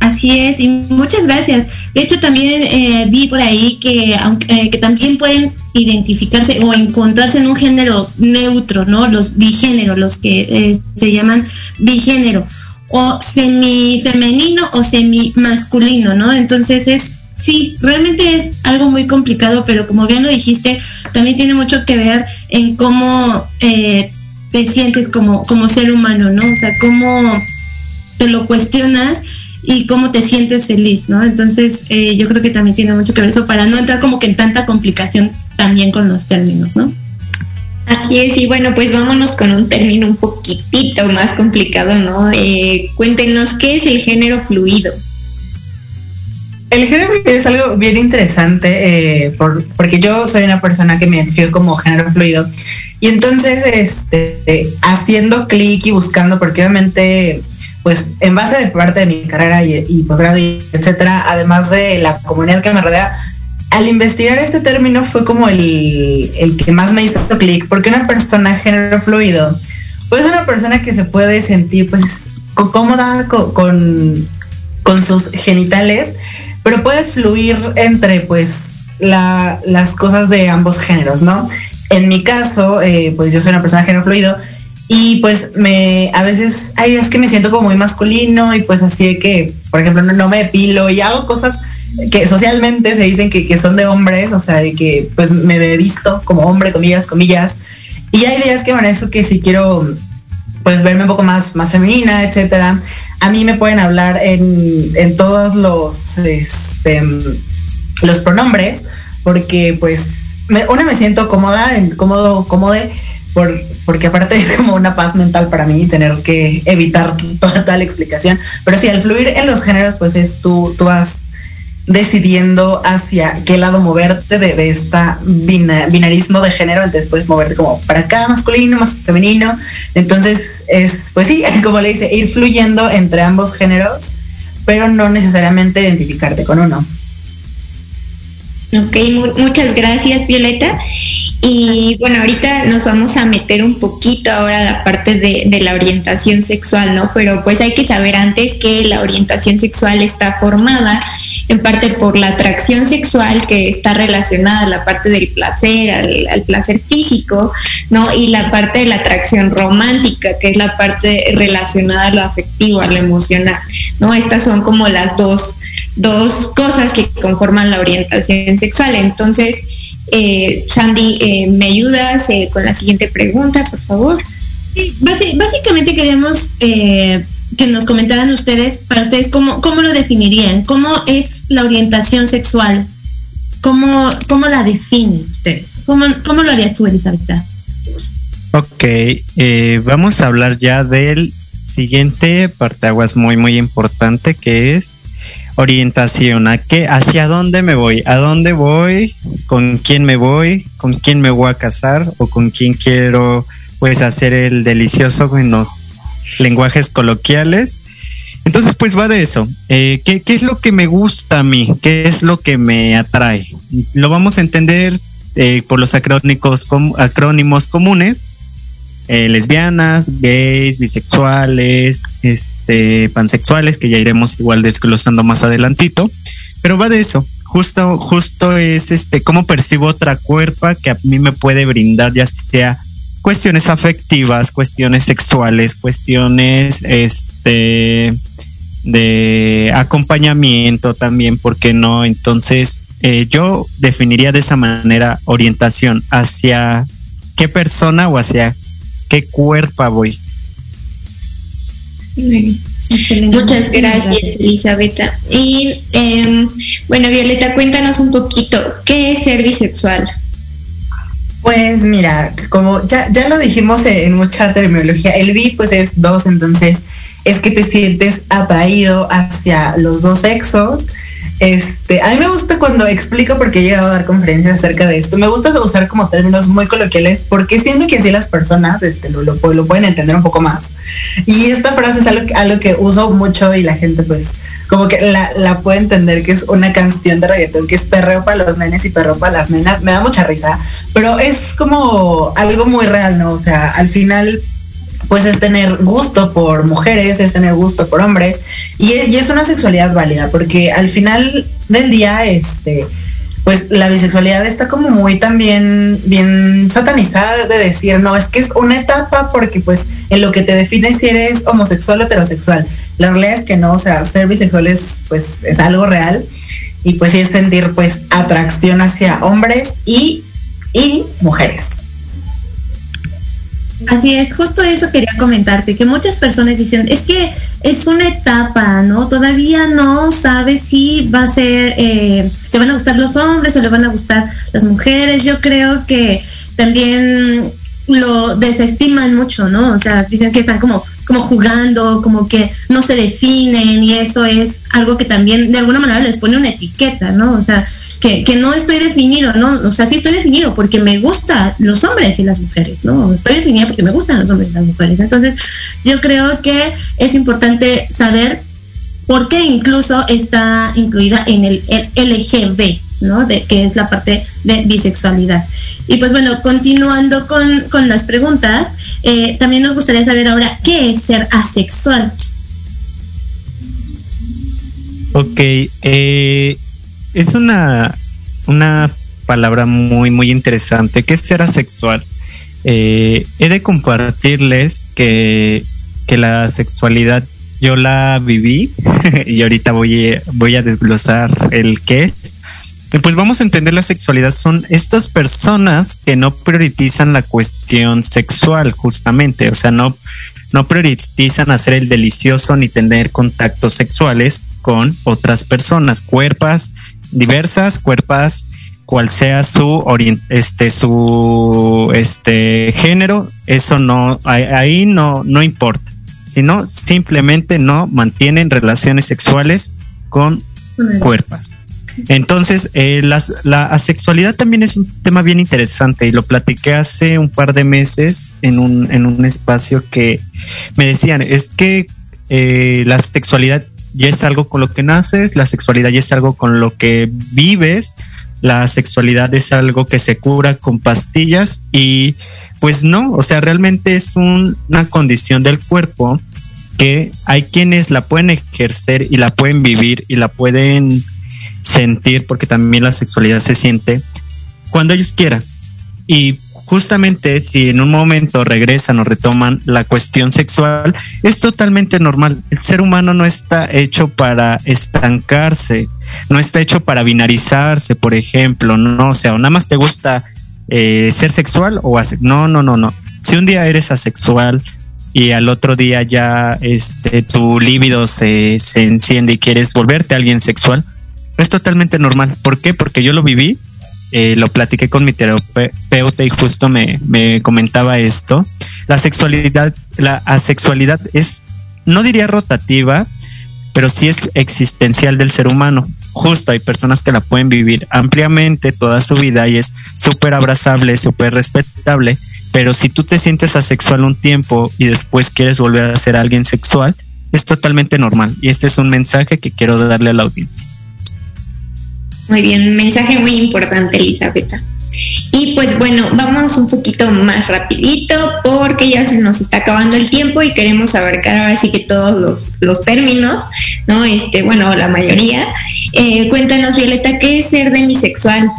Así es, y muchas gracias. De hecho, también eh, vi por ahí que, eh, que también pueden identificarse o encontrarse en un género neutro, ¿no? Los bigénero, los que eh, se llaman bigénero, o semifemenino o semi-masculino, ¿no? Entonces es, sí, realmente es algo muy complicado, pero como bien lo dijiste, también tiene mucho que ver en cómo te sientes como, como ser humano, ¿no? O sea, cómo te lo cuestionas y cómo te sientes feliz, ¿no? Entonces, eh, yo creo que también tiene mucho que ver eso para no entrar como que en tanta complicación también con los términos, ¿no? Así es, y bueno, pues vámonos con un término un poquitito más complicado, ¿no? Eh, cuéntenos, ¿qué es el género fluido? El género fluido es algo bien interesante, eh, porque yo soy una persona que me identifico como género fluido. Y entonces, este, haciendo clic y buscando, porque obviamente pues en base de parte de mi carrera y, posgrado y etcétera, además de la comunidad que me rodea, al investigar este término fue como el, el que más me hizo clic, porque una persona género fluido, pues una persona que se puede sentir pues cómoda con, con, sus genitales, pero puede fluir entre pues la, las cosas de ambos géneros, ¿no? En mi caso, eh, pues yo soy una persona género fluido y pues me a veces hay días que me siento como muy masculino y pues así de que, por ejemplo, no, me depilo y hago cosas que socialmente se dicen que, que, son de hombres, o sea, de que pues me he visto como hombre, comillas, comillas. Y hay días que eso que si quiero pues verme un poco más, más femenina, etcétera, a mí me pueden hablar en, en todos los, este, los pronombres, porque pues me, una me siento cómoda, cómodo, cómode, por, porque aparte es como una paz mental para mí tener que evitar toda, toda la explicación. Pero sí, al fluir en los géneros, pues es tú, tú vas decidiendo hacia qué lado moverte de, de esta binarismo de género, entonces puedes moverte como para acá, masculino, más femenino. Entonces es, pues sí, como le dice, ir fluyendo entre ambos géneros, pero no necesariamente identificarte con uno. Ok, muchas gracias Violeta. Y bueno, ahorita nos vamos a meter un poquito ahora a la parte de, la orientación sexual, ¿no? Pero pues hay que saber antes que la orientación sexual está formada en parte por la atracción sexual que está relacionada a la parte del placer, al, placer físico, ¿no? Y la parte de la atracción romántica, que es la parte relacionada a lo afectivo, a lo emocional, ¿no? Estas son como las dos, dos cosas que conforman la orientación sexual. Entonces, eh, Sandy, eh, ¿me ayudas eh, con la siguiente pregunta, por favor? Sí, básicamente queremos eh, que nos comentaran ustedes, para ustedes, ¿cómo, cómo lo definirían? ¿Cómo es la orientación sexual? ¿Cómo, cómo la definen ustedes? ¿Cómo, ¿Cómo lo harías tú, Elizabeth? Ok, eh, vamos a hablar ya del siguiente parteaguas muy, muy importante que es orientación. ¿A qué? ¿Hacia dónde me voy? ¿A dónde voy? ¿Con quién me voy? ¿Con quién me voy a casar? ¿O con quién quiero pues hacer el delicioso en los lenguajes coloquiales. Entonces, pues va de eso. Eh, ¿qué, es lo que me gusta a mí? ¿Qué es lo que me atrae? Lo vamos a entender eh, por los acrónicos, acrónimos comunes. Eh, lesbianas, gays, bisexuales, este, pansexuales, que ya iremos igual desglosando más adelantito. Pero va de eso. Justo, justo es este cómo percibo otra cuerpa que a mí me puede brindar, ya sea cuestiones afectivas, cuestiones sexuales, cuestiones este de acompañamiento también, ¿por qué no? Entonces, eh, yo definiría de esa manera orientación hacia qué persona o hacia qué cuerpo voy. Muchas gracias, Elizabeth. Y em, bueno, Violeta, cuéntanos un poquito, ¿qué es ser bisexual? Pues mira, como ya, ya lo dijimos en mucha terminología, el bi pues es dos, entonces es que te sientes atraído hacia los dos sexos. Este, a mí me gusta cuando explico porque he llegado a dar conferencias acerca de esto. Me gusta usar como términos muy coloquiales porque siento que así las personas este, lo, pueden entender un poco más. Y esta frase es algo, algo que uso mucho y la gente pues como que la, la puede entender que es una canción de reggaetón que es perreo para los nenes y perreo para las nenas. Me da mucha risa, pero es como algo muy real, ¿no? O sea, al final pues es tener gusto por mujeres, es tener gusto por hombres y es, y es una sexualidad válida porque al final del día, este, pues la bisexualidad está como muy también bien satanizada de decir, no, es que es una etapa porque pues en lo que te define si eres homosexual o heterosexual. La realidad es que no, o sea, ser bisexual es, pues, es algo real y pues sí es sentir pues atracción hacia hombres y, y mujeres. Así es, justo eso quería comentarte, que muchas personas dicen, es que es una etapa, ¿no? Todavía no sabes si va a ser, eh, te van a gustar los hombres o le van a gustar las mujeres. Yo creo que también lo desestiman mucho, ¿no? O sea, dicen que están como como jugando, como que no se definen y eso es algo que también de alguna manera les pone una etiqueta, ¿no? O sea, que, no estoy definido, ¿no? O sea, sí estoy definido porque me gustan los hombres y las mujeres, ¿no? Estoy definida porque me gustan los hombres y las mujeres. Entonces, yo creo que es importante saber por qué incluso está incluida en el LGB, ¿no? De que es la parte de bisexualidad. Y pues bueno, continuando con, las preguntas, eh, también nos gustaría saber ahora qué es ser asexual. Ok, eh, es una, una palabra muy, muy interesante. ¿Qué es ser asexual? Eh, he de compartirles que, que la sexualidad yo la viví y ahorita voy, voy a desglosar el qué es. Pues vamos a entender la sexualidad. Son estas personas que no priorizan la cuestión sexual, justamente. O sea, no, no priorizan hacer el delicioso ni tener contactos sexuales con otras personas, cuerpas diversas, cuerpas cual sea su este su este género, eso no ahí no no importa, sino simplemente no mantienen relaciones sexuales con cuerpas. Entonces, eh, la asexualidad también es un tema bien interesante y lo platiqué hace un par de meses en un, en un espacio que me decían, es que eh, la sexualidad ya es algo con lo que naces, la sexualidad ya es algo con lo que vives, la sexualidad es algo que se cura con pastillas y pues no, o sea, realmente es una condición del cuerpo que hay quienes la pueden ejercer y la pueden vivir y la pueden sentir, porque también la sexualidad se siente cuando ellos quieran. Y justamente si en un momento regresan o retoman la cuestión sexual, es totalmente normal. El ser humano no está hecho para estancarse, no está hecho para binarizarse, por ejemplo, no, o sea, nada más te gusta eh, ser sexual o No, no, no, no. Si un día eres asexual y al otro día ya este, tu líbido se, se enciende y quieres volverte a alguien sexual, es totalmente normal. ¿Por qué? Porque yo lo viví eh, lo platiqué con mi terapeuta y justo me, me comentaba esto. La sexualidad, la asexualidad es, no diría rotativa, pero sí es existencial del ser humano. Justo hay personas que la pueden vivir ampliamente toda su vida y es súper abrazable, súper respetable, pero si tú te sientes asexual un tiempo y después quieres volver a ser alguien sexual, es totalmente normal. Y este es un mensaje que quiero darle a la audiencia. Muy bien, mensaje muy importante, Elizabeth. Y pues bueno, vamos un poquito más rapidito porque ya se nos está acabando el tiempo y queremos abarcar ahora sí que todos los, términos, ¿no? Este, bueno, la mayoría. Eh, cuéntanos, Violeta, ¿qué es ser demisexual?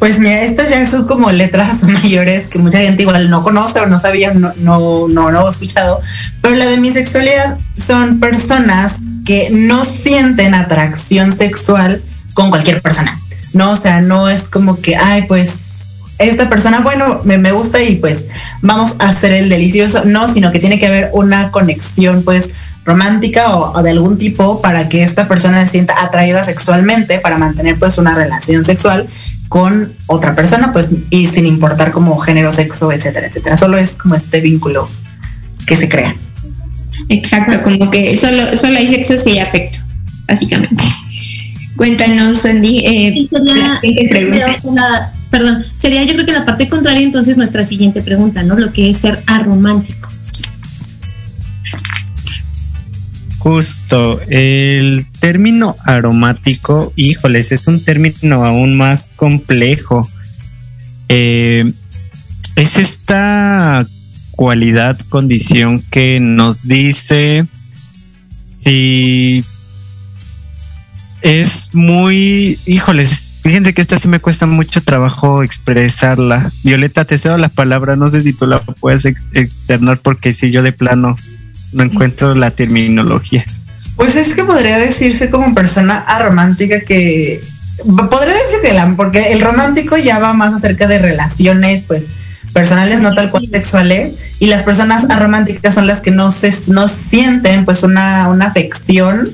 Pues mira, estas ya son como letras mayores que mucha gente igual no conoce o no sabía, no, no, no, no escuchado. Pero la demisexualidad son personas que no sienten atracción sexual con cualquier persona. No, o sea, no es como que, ay, pues esta persona, bueno, me, me, gusta y pues vamos a hacer el delicioso. No, sino que tiene que haber una conexión pues romántica o, de algún tipo para que esta persona se sienta atraída sexualmente para mantener pues una relación sexual con otra persona pues y sin importar como género, sexo, etcétera, etcétera. Solo es como este vínculo que se crea. Exacto, como que solo, solo hay sexo y afecto, básicamente. Cuéntanos, Sandy. Eh, perdón, sería yo creo que la parte contraria entonces nuestra siguiente pregunta, ¿no? Lo que es ser aromántico. Justo, el término aromático, híjoles, es un término aún más complejo. Eh, es esta cualidad, condición que nos dice si es muy, híjoles, fíjense que esta sí me cuesta mucho trabajo expresarla. Violeta, te cedo la palabra, no sé si tú la puedes externar porque si yo de plano no encuentro la terminología. Pues es que podría decirse como persona aromántica que podría decir que la, porque el romántico ya va más acerca de relaciones, pues personales, no tal cual sexuales, y las personas arománticas son las que no se no sienten pues una, una afección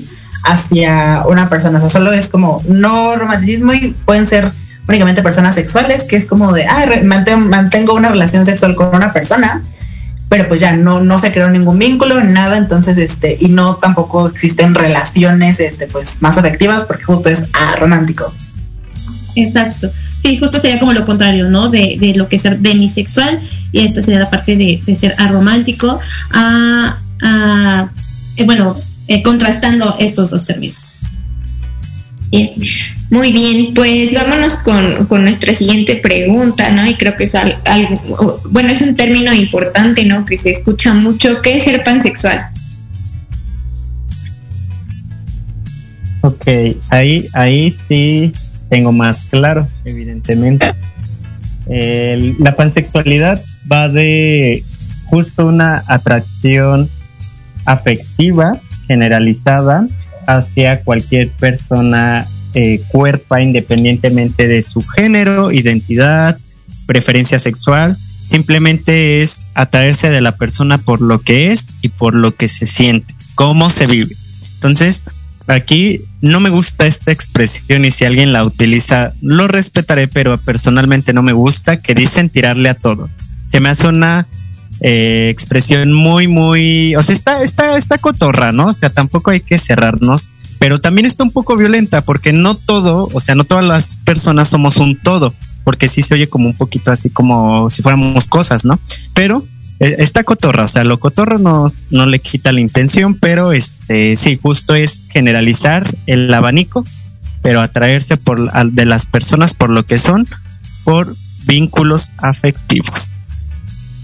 hacia una persona. O sea, solo es como no romanticismo y pueden ser únicamente personas sexuales, que es como de, ah, mantengo, una relación sexual con una persona, pero pues ya no, no se creó ningún vínculo, nada, entonces, este, y no tampoco existen relaciones, este, pues más afectivas, porque justo es romántico. Exacto. Sí, justo sería como lo contrario, ¿no? De, de lo que es ser demisexual, y esta sería la parte de, de ser aromántico. Ah, ah, eh, bueno, eh, contrastando estos dos términos. Muy bien, pues vámonos con, con, nuestra siguiente pregunta, ¿no? Y creo que es algo, bueno, es un término importante, ¿no? Que se escucha mucho. ¿Qué es ser pansexual? Ok, ahí, ahí sí tengo más claro, evidentemente. la pansexualidad va de justo una atracción afectiva generalizada hacia cualquier persona eh, cuerpa independientemente de su género, identidad, preferencia sexual. Simplemente es atraerse de la persona por lo que es y por lo que se siente, cómo se vive. Entonces, aquí no me gusta esta expresión y si alguien la utiliza, lo respetaré, pero personalmente no me gusta que dicen tirarle a todo. Se me hace una eh, expresión muy, muy, o sea, está, está, está cotorra, ¿no? O sea, tampoco hay que cerrarnos, pero también está un poco violenta porque no todo, o sea, no todas las personas somos un todo, porque sí se oye como un poquito así como si fuéramos cosas, ¿no? Pero eh, está cotorra, o sea, lo cotorro nos, no le quita la intención, pero este, sí, justo es generalizar el abanico, pero atraerse por, de las personas por lo que son, por vínculos afectivos.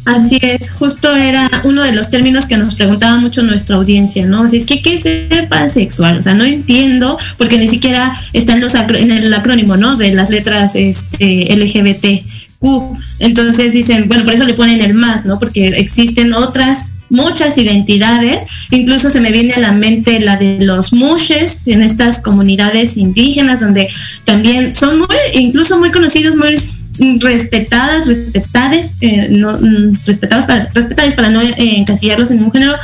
Así es, justo era uno de los términos que nos preguntaba mucho nuestra audiencia, ¿no? O es que ¿qué es ser pansexual? O sea, no entiendo, porque ni siquiera está en, los en el acrónimo, ¿no? De las letras este, LGBTQ. Entonces dicen, bueno, por eso le ponen el más, ¿no? Porque existen otras muchas identidades, incluso se me viene a la mente la de los mushes en estas comunidades indígenas donde también son muy, incluso muy conocidos, muy respetadas, respetadas, eh, no, mm, respetadas para, respetadas para no eh, encasillarlos en un género,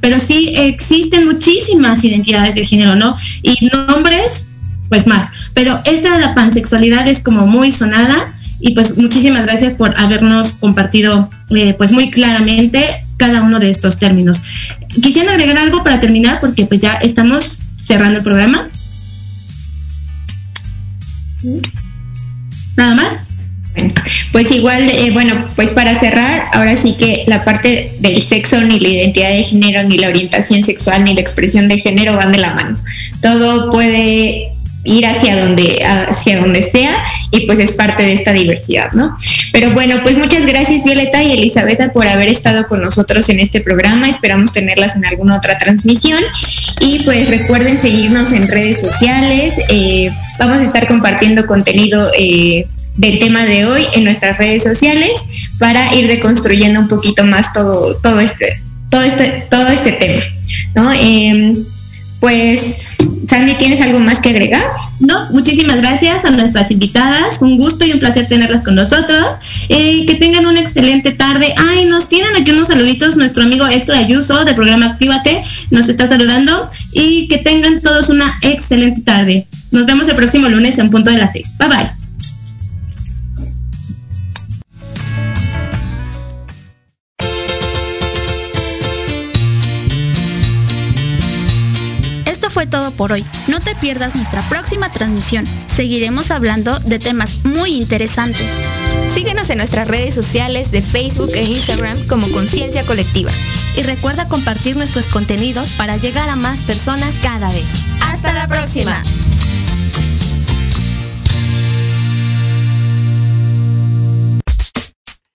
pero sí existen muchísimas identidades de género, ¿no? Y nombres, pues más. Pero esta de la pansexualidad es como muy sonada y pues muchísimas gracias por habernos compartido eh, pues muy claramente cada uno de estos términos. Quisiera agregar algo para terminar porque pues ya estamos cerrando el programa. Nada más. Pues igual, eh, bueno, pues para cerrar, ahora sí que la parte del sexo, ni la identidad de género, ni la orientación sexual, ni la expresión de género van de la mano. Todo puede ir hacia donde, hacia donde sea y pues es parte de esta diversidad, ¿no? Pero bueno, pues muchas gracias Violeta y Elizabeth por haber estado con nosotros en este programa. Esperamos tenerlas en alguna otra transmisión y pues recuerden seguirnos en redes sociales. Eh, vamos a estar compartiendo contenido. Eh, del tema de hoy en nuestras redes sociales para ir reconstruyendo un poquito más todo, todo este, todo este, todo este tema. ¿no? Em, pues, Sandy, ¿tienes algo más que agregar? No, muchísimas gracias a nuestras invitadas. Un gusto y un placer tenerlas con nosotros. Eh, que tengan una excelente tarde. Ay, nos tienen aquí unos saluditos nuestro amigo Héctor Ayuso del programa Actívate. Nos está saludando. Y que tengan todos una excelente tarde. Nos vemos el próximo lunes en punto de las seis. Bye bye. Por hoy. No te pierdas nuestra próxima transmisión. Seguiremos hablando de temas muy interesantes. Síguenos en nuestras redes sociales de Facebook e Instagram como Conciencia Colectiva. Y recuerda compartir nuestros contenidos para llegar a más personas cada vez. Hasta la próxima.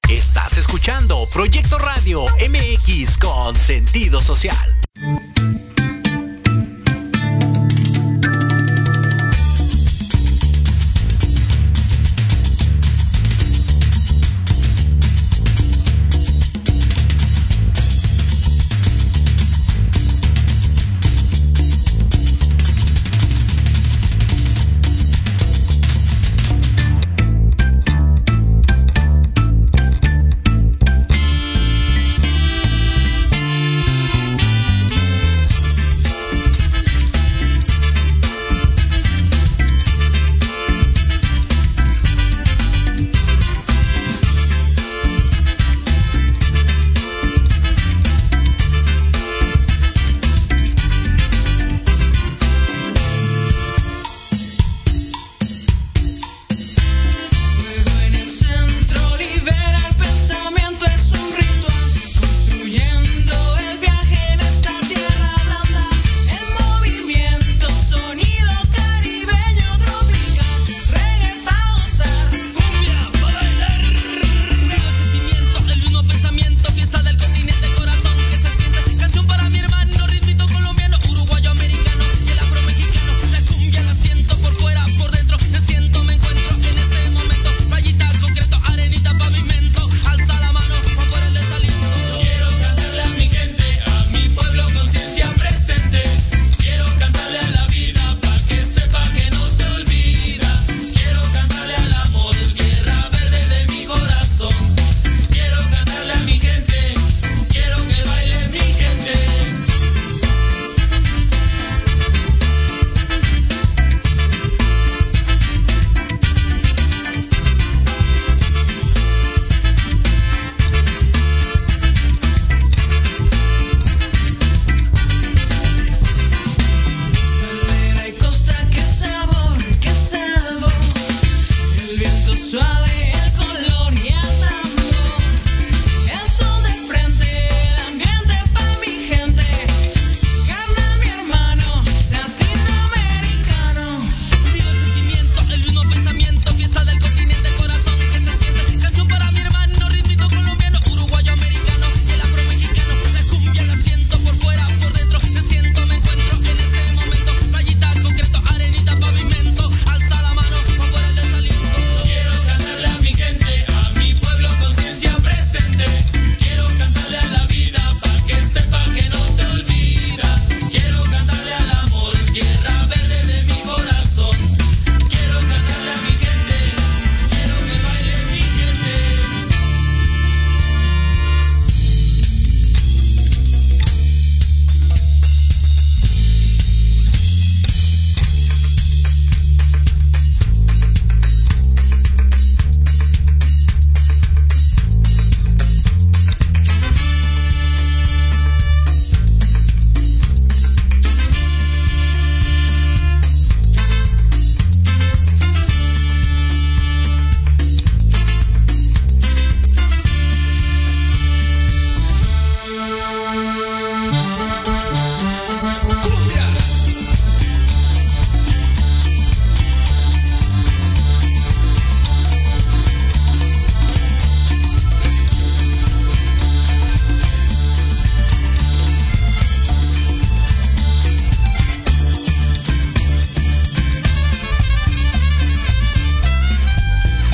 Estás escuchando Proyecto Radio MX con sentido social.